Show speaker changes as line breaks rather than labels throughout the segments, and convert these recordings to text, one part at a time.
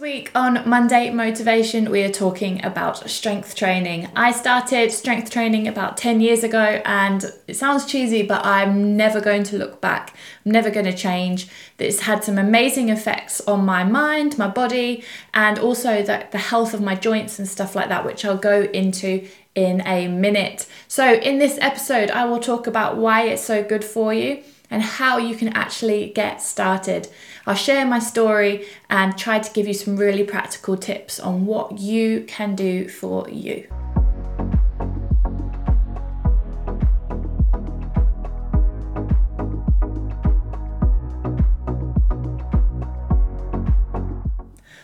Week on Monday Motivation, we are talking about strength training. I started strength training about 10 years ago, and it sounds cheesy, but I'm never going to look back. I'm never going to change. It's had some amazing effects on my mind, my body, and also the, the health of my joints and stuff like that, which I'll go into in a minute. So, in this episode, I will talk about why it's so good for you and how you can actually get started. I'll share my story and try to give you some really practical tips on what you can do for you.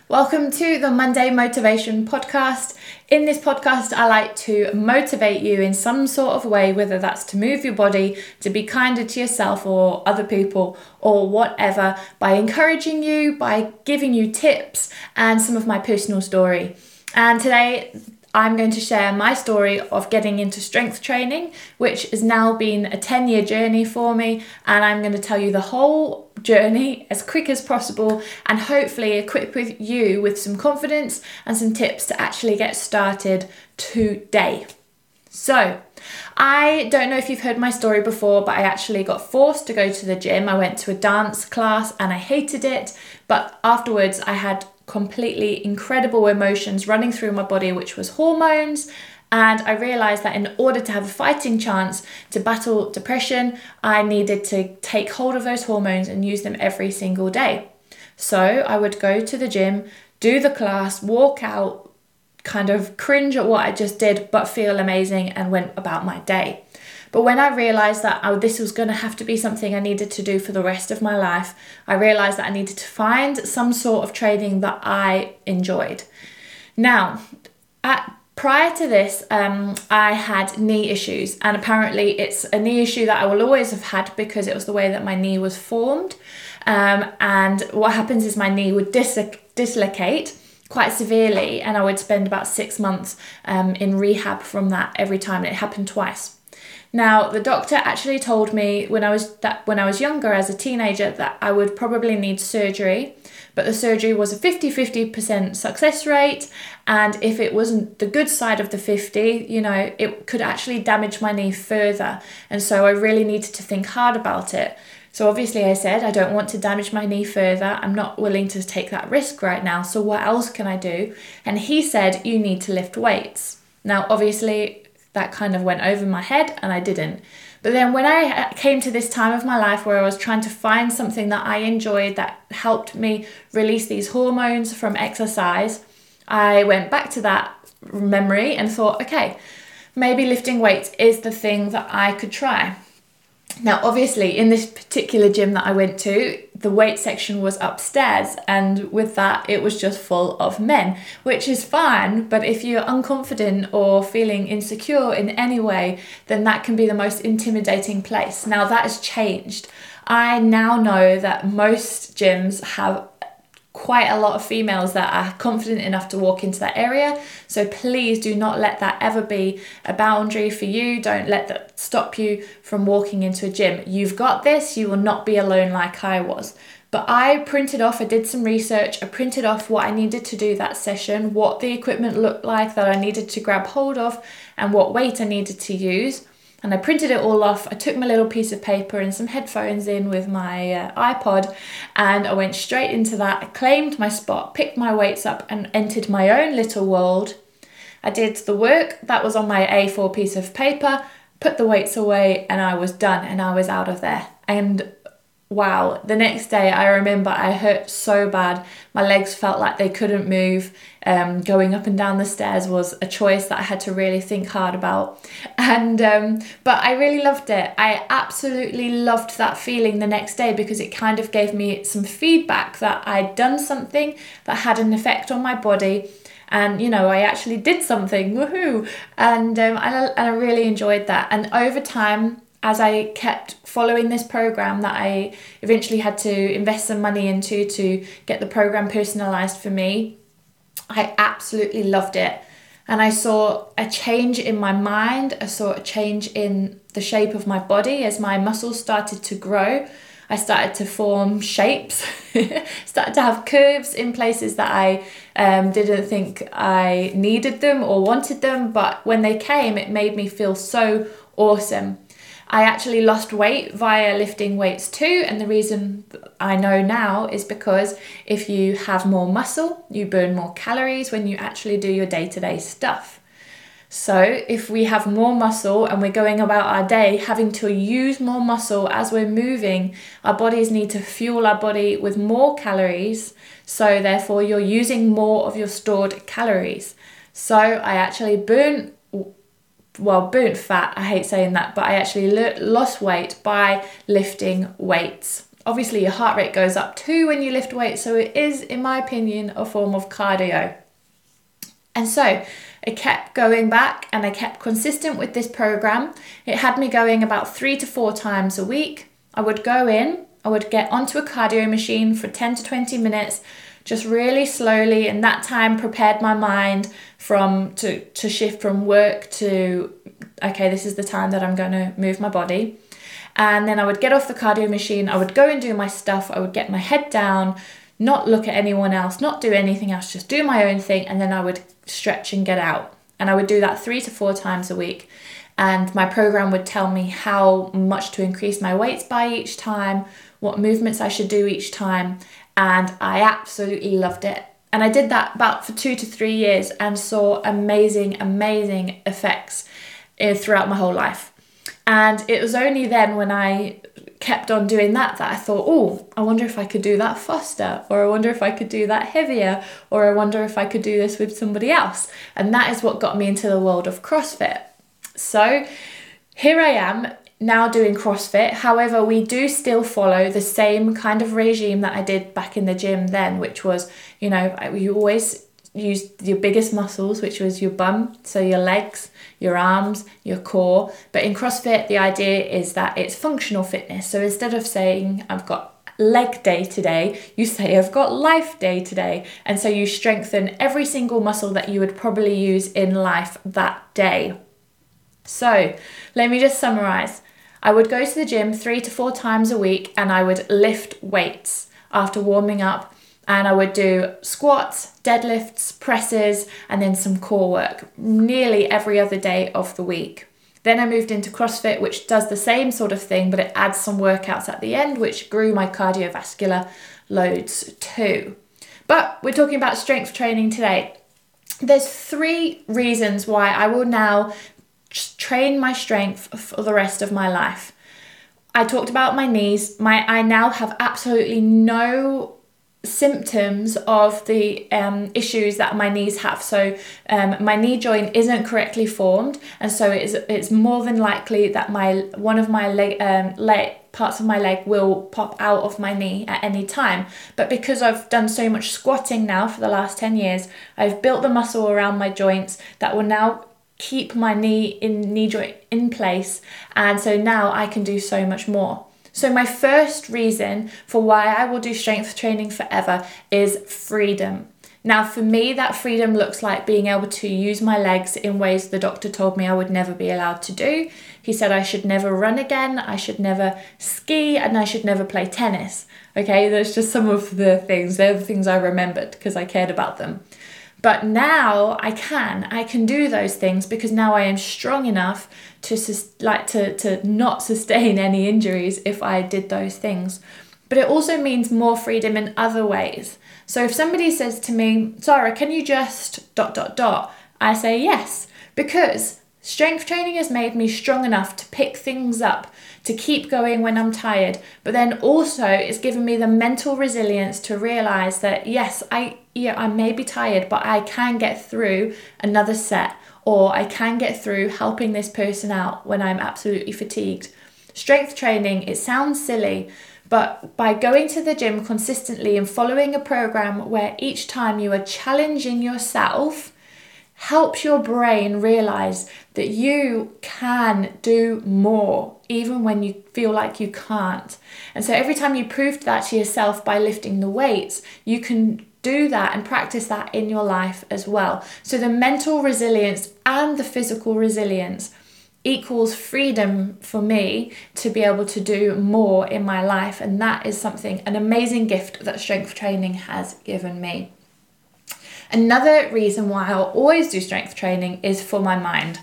Welcome to the Monday Motivation Podcast. In this podcast, I like to motivate you in some sort of way, whether that's to move your body, to be kinder to yourself or other people, or whatever, by encouraging you, by giving you tips and some of my personal story. And today, I'm going to share my story of getting into strength training, which has now been a 10 year journey for me. And I'm going to tell you the whole journey as quick as possible and hopefully equip with you with some confidence and some tips to actually get started today. So, I don't know if you've heard my story before, but I actually got forced to go to the gym. I went to a dance class and I hated it, but afterwards I had completely incredible emotions running through my body, which was hormones. And I realized that in order to have a fighting chance to battle depression, I needed to take hold of those hormones and use them every single day. So I would go to the gym, do the class, walk out, kind of cringe at what I just did, but feel amazing and went about my day. But when I realized that oh, this was going to have to be something I needed to do for the rest of my life, I realized that I needed to find some sort of training that I enjoyed. Now, at prior to this, um, I had knee issues, and apparently it's a knee issue that I will always have had because it was the way that my knee was formed. Um, and what happens is my knee would dislocate quite severely, and I would spend about six months um, in rehab from that every time. It happened twice. Now, the doctor actually told me when I was that when I was younger as a teenager that I would probably need surgery, but the surgery was a 50-50% success rate and if it wasn't the good side of the 50, you know, it could actually damage my knee further. And so I really needed to think hard about it. So obviously I said I don't want to damage my knee further. I'm not willing to take that risk right now. So what else can I do? And he said you need to lift weights. Now obviously that kind of went over my head and I didn't. But then when I uh, came to this time of my life where I was trying to find something that I enjoyed that helped me release these hormones from exercise, I went back to that memory and thought, okay, maybe lifting weights is the thing that I could try. Now, obviously, in this particular gym that I went to, the weight section was upstairs, and with that, it was just full of men, which is fine. But if you're unconfident or feeling insecure in any way, then that can be the most intimidating place. Now, that has changed. I now know that most gyms have quite a lot of females that are confident enough to walk into that area. So please do not let that ever be a boundary for you. Don't let that stop you from walking into a gym. You've got this, you will not be alone like I was. But I printed off, I did some research, I printed off what I needed to do that session, what the equipment looked like that I needed to grab hold of, and what weight I needed to use and I printed it all off. I took my little piece of paper and some headphones in with my uh, iPod and I went straight into that. I claimed my spot, picked my weights up, and entered my own little world. I did the work that was on my A4 piece of paper, put the weights away, and I was done and I was out of there. And wow, the next day I remember I hurt so bad. My legs felt like they couldn't move. Um, going up and down the stairs was a choice that I had to really think hard about. And um, but I really loved it. I absolutely loved that feeling the next day because it kind of gave me some feedback that I'd done something that had an effect on my body and you know I actually did something woohoo and um, I, and I really enjoyed that and over time as I kept following this program that I eventually had to invest some money into to get the program personalized for me, I absolutely loved it. And I saw a change in my mind, I saw a change in the shape of my body as my muscles started to grow. I started to form shapes, started to have curves in places that I um, didn't think I needed them or wanted them. But when they came, it made me feel so awesome. I actually lost weight via lifting weights too, and the reason I know now is because if you have more muscle, you burn more calories when you actually do your day to day stuff. So, if we have more muscle and we're going about our day having to use more muscle as we're moving, our bodies need to fuel our body with more calories. So, therefore, you're using more of your stored calories. So, I actually burn well, burnt fat, I hate saying that, but I actually lost weight by lifting weights. Obviously, your heart rate goes up too when you lift weights, so it is, in my opinion, a form of cardio. And so I kept going back and I kept consistent with this program. It had me going about three to four times a week. I would go in, I would get onto a cardio machine for 10 to 20 minutes, just really slowly, and that time prepared my mind from to, to shift from work to okay, this is the time that I'm going to move my body. And then I would get off the cardio machine, I would go and do my stuff, I would get my head down, not look at anyone else, not do anything else, just do my own thing, and then I would stretch and get out. And I would do that three to four times a week. And my program would tell me how much to increase my weights by each time, what movements I should do each time. And I absolutely loved it. And I did that about for two to three years and saw amazing, amazing effects eh, throughout my whole life. And it was only then when I kept on doing that that I thought, oh, I wonder if I could do that faster, or I wonder if I could do that heavier, or I wonder if I could do this with somebody else. And that is what got me into the world of CrossFit. So here I am now doing CrossFit. However, we do still follow the same kind of regime that I did back in the gym then, which was, you know, you always use your biggest muscles, which was your bum, so your legs, your arms, your core. But in CrossFit, the idea is that it's functional fitness. So instead of saying, I've got leg day today, you say, I've got life day today. And so you strengthen every single muscle that you would probably use in life that day. So let me just summarize. I would go to the gym three to four times a week and I would lift weights after warming up. And I would do squats, deadlifts, presses, and then some core work nearly every other day of the week. Then I moved into CrossFit, which does the same sort of thing, but it adds some workouts at the end, which grew my cardiovascular loads too. But we're talking about strength training today. There's three reasons why I will now train my strength for the rest of my life. I talked about my knees. My I now have absolutely no symptoms of the um, issues that my knees have. So um, my knee joint isn't correctly formed, and so it's it's more than likely that my one of my leg um, leg parts of my leg will pop out of my knee at any time. But because I've done so much squatting now for the last 10 years, I've built the muscle around my joints that will now keep my knee in knee joint in place and so now I can do so much more. So my first reason for why I will do strength training forever is freedom. Now for me that freedom looks like being able to use my legs in ways the doctor told me I would never be allowed to do. He said I should never run again, I should never ski and I should never play tennis. Okay, that's just some of the things. They're the things I remembered because I cared about them. But now I can. I can do those things because now I am strong enough to like to to not sustain any injuries if I did those things. But it also means more freedom in other ways. So if somebody says to me, "Sarah, can you just dot dot dot?" I say yes because strength training has made me strong enough to pick things up to keep going when I'm tired, but then also it's given me the mental resilience to realize that yes, I yeah, I may be tired, but I can get through another set or I can get through helping this person out when I'm absolutely fatigued. Strength training, it sounds silly, but by going to the gym consistently and following a program where each time you are challenging yourself, helps your brain realize that you can do more even when you feel like you can't. And so every time you proved that to yourself by lifting the weights, you can do that and practice that in your life as well. So the mental resilience and the physical resilience equals freedom for me to be able to do more in my life. And that is something, an amazing gift that strength training has given me. Another reason why I'll always do strength training is for my mind.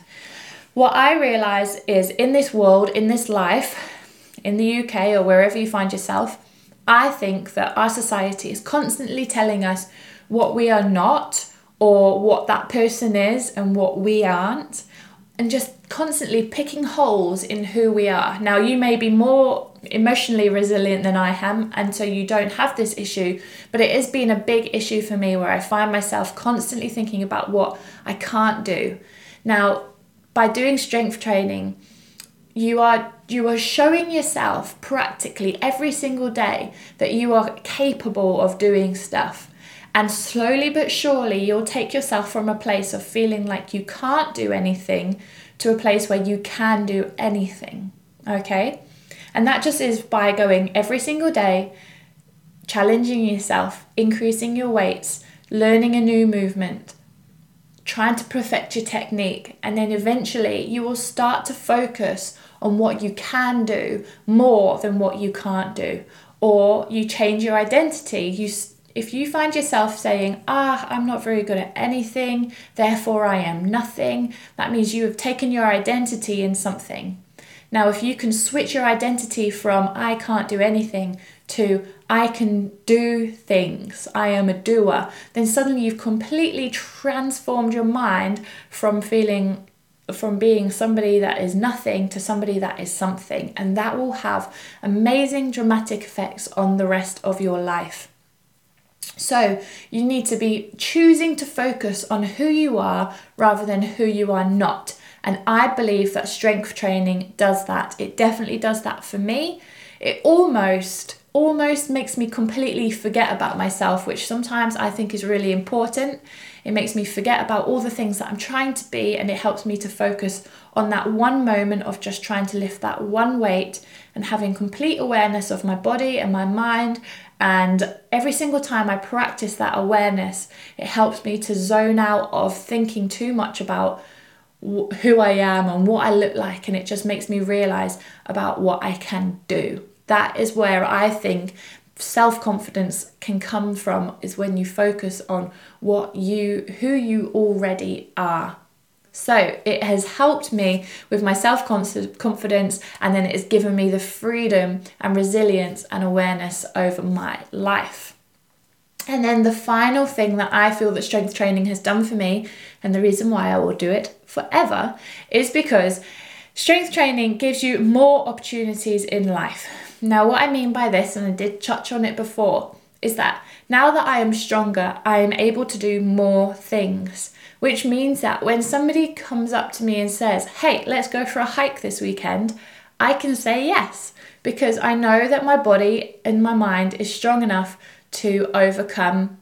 What I realize is in this world, in this life, in the UK or wherever you find yourself, I think that our society is constantly telling us what we are not or what that person is and what we aren't and just constantly picking holes in who we are. Now, you may be more emotionally resilient than I am, and so you don't have this issue, but it has been a big issue for me where I find myself constantly thinking about what I can't do. Now, by doing strength training, you are you are showing yourself practically every single day that you are capable of doing stuff and slowly but surely, you'll take yourself from a place of feeling like you can't do anything to a place where you can do anything. Okay? And that just is by going every single day, challenging yourself, increasing your weights, learning a new movement, trying to perfect your technique, and then eventually you will start to focus on what you can do more than what you can't do. Or you change your identity. You if you find yourself saying, Ah, I'm not very good at anything, therefore I am nothing, that means you have taken your identity in something. Now, if you can switch your identity from I can't do anything to I can do things, I am a doer, then suddenly you've completely transformed your mind from feeling from being somebody that is nothing to somebody that is something, and that will have amazing dramatic effects on the rest of your life. So you need to be choosing to focus on who you are rather than who you are not. And I believe that strength training does that. It definitely does that for me. It almost almost makes me completely forget about myself, which sometimes I think is really important. It makes me forget about all the things that I'm trying to be, and it helps me to focus on that one moment of just trying to lift that one weight and having complete awareness of my body and my mind and every single time I practice that awareness, it helps me to zone out of thinking too much about who I am and what I look like, and it just makes me realize about what I can do. That is where I think self confidence can come from, is when you focus on what you, who you already are. So it has helped me with my self confidence, and then it has given me the freedom and resilience and awareness over my life. And then the final thing that I feel that strength training has done for me, and the reason why I will do it forever, is because strength training gives you more opportunities in life. Now, what I mean by this, and I did touch on it before, is that now that I am stronger, I am able to do more things which means that when somebody comes up to me and says, Hey, let's go for a hike this weekend, I can say yes because I know that my body and my mind is strong enough to overcome,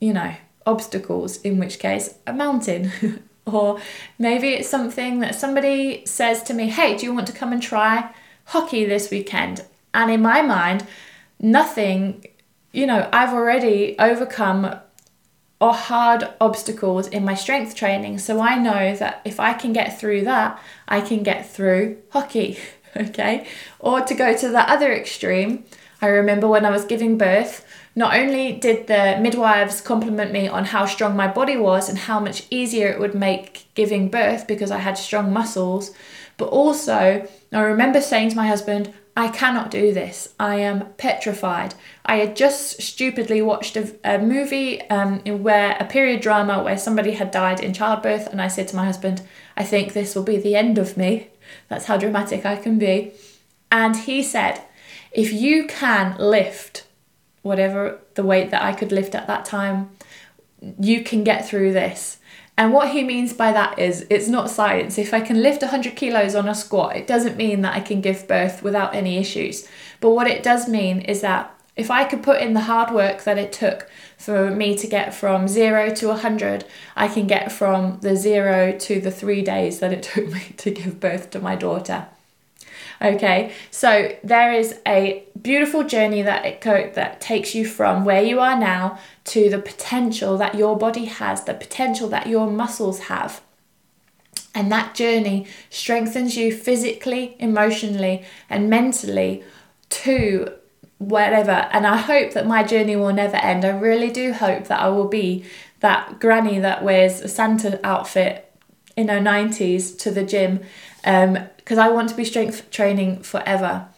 you know, obstacles, in which case, a mountain. or maybe it's something that somebody says to me, Hey, do you want to come and try hockey this weekend? And in my mind, nothing, you know, I've already overcome or hard obstacles in my strength training. So I know that if I can get through that, I can get through hockey, okay? Or to go to the other extreme, I remember when I was giving birth, not only did the midwives compliment me on how strong my body was and how much easier it would make giving birth because I had strong muscles, but also I remember saying to my husband, I cannot do this. I am petrified. I had just stupidly watched a, a movie um, where a period drama where somebody had died in childbirth, and I said to my husband, I think this will be the end of me. That's how dramatic I can be. And he said, If you can lift whatever the weight that I could lift at that time, you can get through this. And what he means by that is it's not science. If I can lift 100 kilos on a squat, it doesn't mean that I can give birth without any issues. But what it does mean is that if I could put in the hard work that it took for me to get from zero to 100, I can get from the zero to the three days that it took me to give birth to my daughter. Okay, so there is a beautiful journey that it co- that takes you from where you are now to the potential that your body has, the potential that your muscles have. And that journey strengthens you physically, emotionally, and mentally to whatever. And I hope that my journey will never end. I really do hope that I will be that granny that wears a Santa outfit in her 90s to the gym because um, I want to be strength training forever.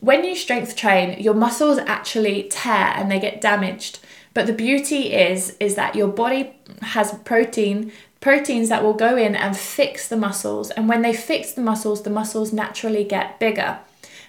When you strength train, your muscles actually tear and they get damaged. But the beauty is is that your body has protein proteins that will go in and fix the muscles and when they fix the muscles the muscles naturally get bigger.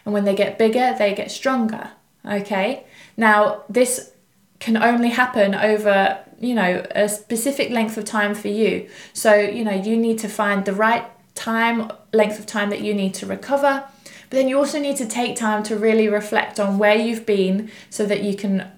And when they get bigger, they get stronger. Okay? Now, this can only happen over you know a specific length of time for you so you know you need to find the right time length of time that you need to recover. But then you also need to take time to really reflect on where you've been so that you can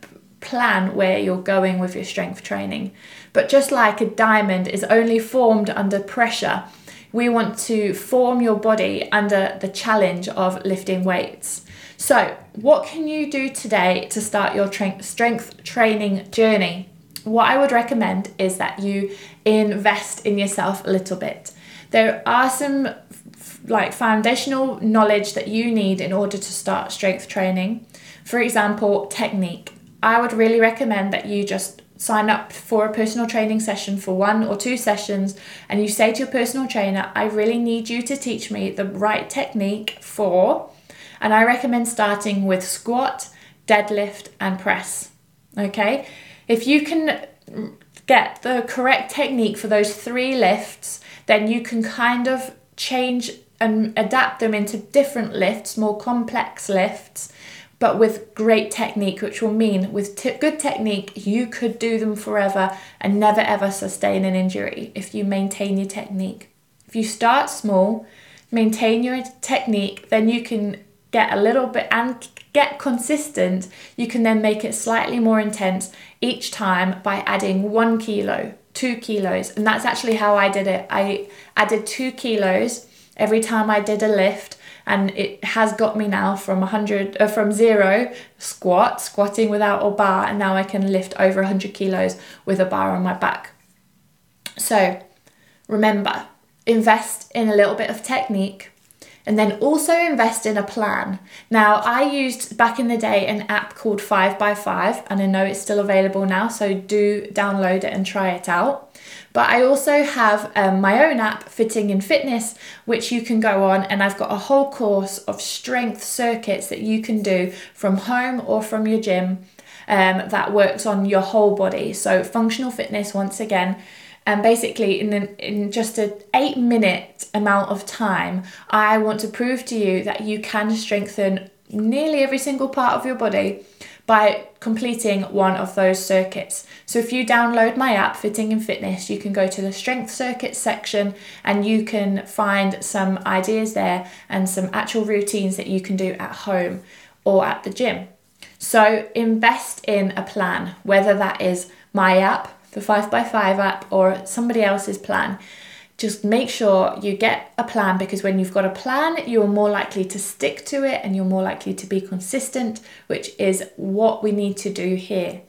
plan where you're going with your strength training. But just like a diamond is only formed under pressure we want to form your body under the challenge of lifting weights. So what can you do today to start your tra- strength training journey? What I would recommend is that you invest in yourself a little bit. There are some like foundational knowledge that you need in order to start strength training. For example, technique. I would really recommend that you just sign up for a personal training session for one or two sessions and you say to your personal trainer, I really need you to teach me the right technique for, and I recommend starting with squat, deadlift, and press. Okay? If you can get the correct technique for those three lifts, then you can kind of change and adapt them into different lifts, more complex lifts, but with great technique, which will mean with t- good technique, you could do them forever and never ever sustain an injury if you maintain your technique. If you start small, maintain your technique, then you can get a little bit and get consistent, you can then make it slightly more intense each time by adding one kilo, two kilos. And that's actually how I did it. I added two kilos every time I did a lift. And it has got me now from 100, uh, from zero squat, squatting without a bar, and now I can lift over 100 kilos with a bar on my back. So remember, invest in a little bit of technique and then also invest in a plan. Now, I used back in the day an app called 5x5, and I know it's still available now, so do download it and try it out. But I also have um, my own app, Fitting in Fitness, which you can go on, and I've got a whole course of strength circuits that you can do from home or from your gym um, that works on your whole body. So, functional fitness, once again, and basically in, an, in just an eight minute amount of time i want to prove to you that you can strengthen nearly every single part of your body by completing one of those circuits. So if you download my app, Fitting in Fitness, you can go to the strength circuits section and you can find some ideas there and some actual routines that you can do at home or at the gym. So invest in a plan, whether that is my app, the 5x5 app or somebody else's plan. Just make sure you get a plan because when you've got a plan, you're more likely to stick to it and you're more likely to be consistent, which is what we need to do here.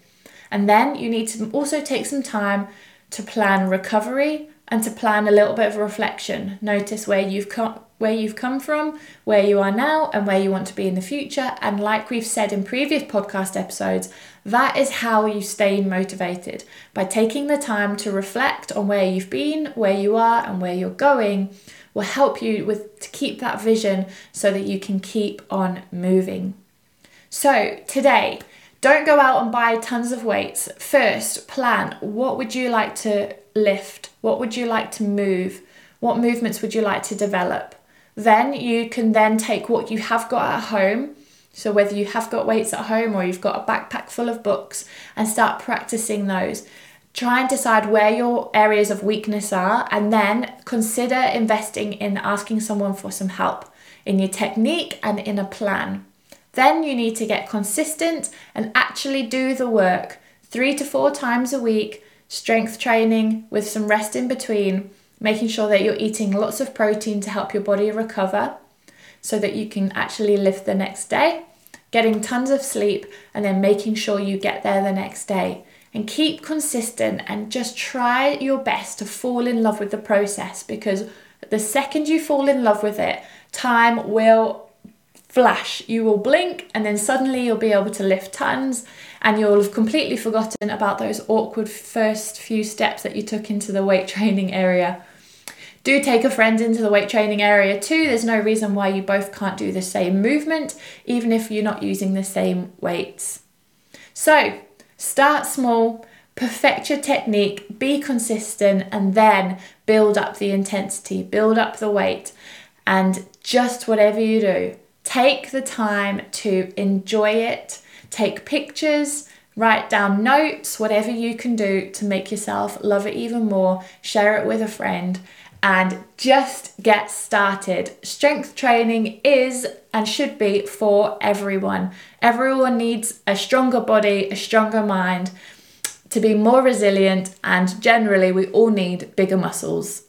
And then you need to also take some time to plan recovery and to plan a little bit of reflection. Notice where you've come where you've come from, where you are now, and where you want to be in the future. And like we've said in previous podcast episodes, that is how you stay motivated by taking the time to reflect on where you've been, where you are, and where you're going will help you with to keep that vision so that you can keep on moving. So, today, don't go out and buy tons of weights. First, plan what would you like to lift? What would you like to move? What movements would you like to develop? Then you can then take what you have got at home. So whether you have got weights at home or you've got a backpack full of books and start practicing those. Try and decide where your areas of weakness are and then consider investing in asking someone for some help in your technique and in a plan. Then you need to get consistent and actually do the work three to four times a week, strength training with some rest in between making sure that you're eating lots of protein to help your body recover so that you can actually lift the next day, getting tons of sleep, and then making sure you get there the next day. and keep consistent and just try your best to fall in love with the process because the second you fall in love with it, time will flash. You will blink and then suddenly you'll be able to lift tons and you'll have completely forgotten about those awkward first few steps that you took into the weight training area. Do take a friend into the weight training area too. There's no reason why you both can't do the same movement, even if you're not using the same weights. So, start small, perfect your technique, be consistent, and then build up the intensity, build up the weight, and just whatever you do, take the time to enjoy it, take pictures, write down notes, whatever you can do to make yourself love it even more, share it with a friend, and just get started. Strength training is and should be for everyone. Everyone needs a stronger body, a stronger mind to be more resilient, and generally, we all need bigger muscles.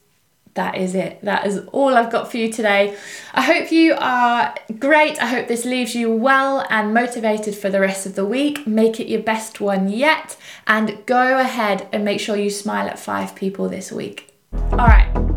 That is it. That is all I've got for you today. I hope you are great. I hope this leaves you well and motivated for the rest of the week. Make it your best one yet, and go ahead and make sure you smile at five people this week. All right.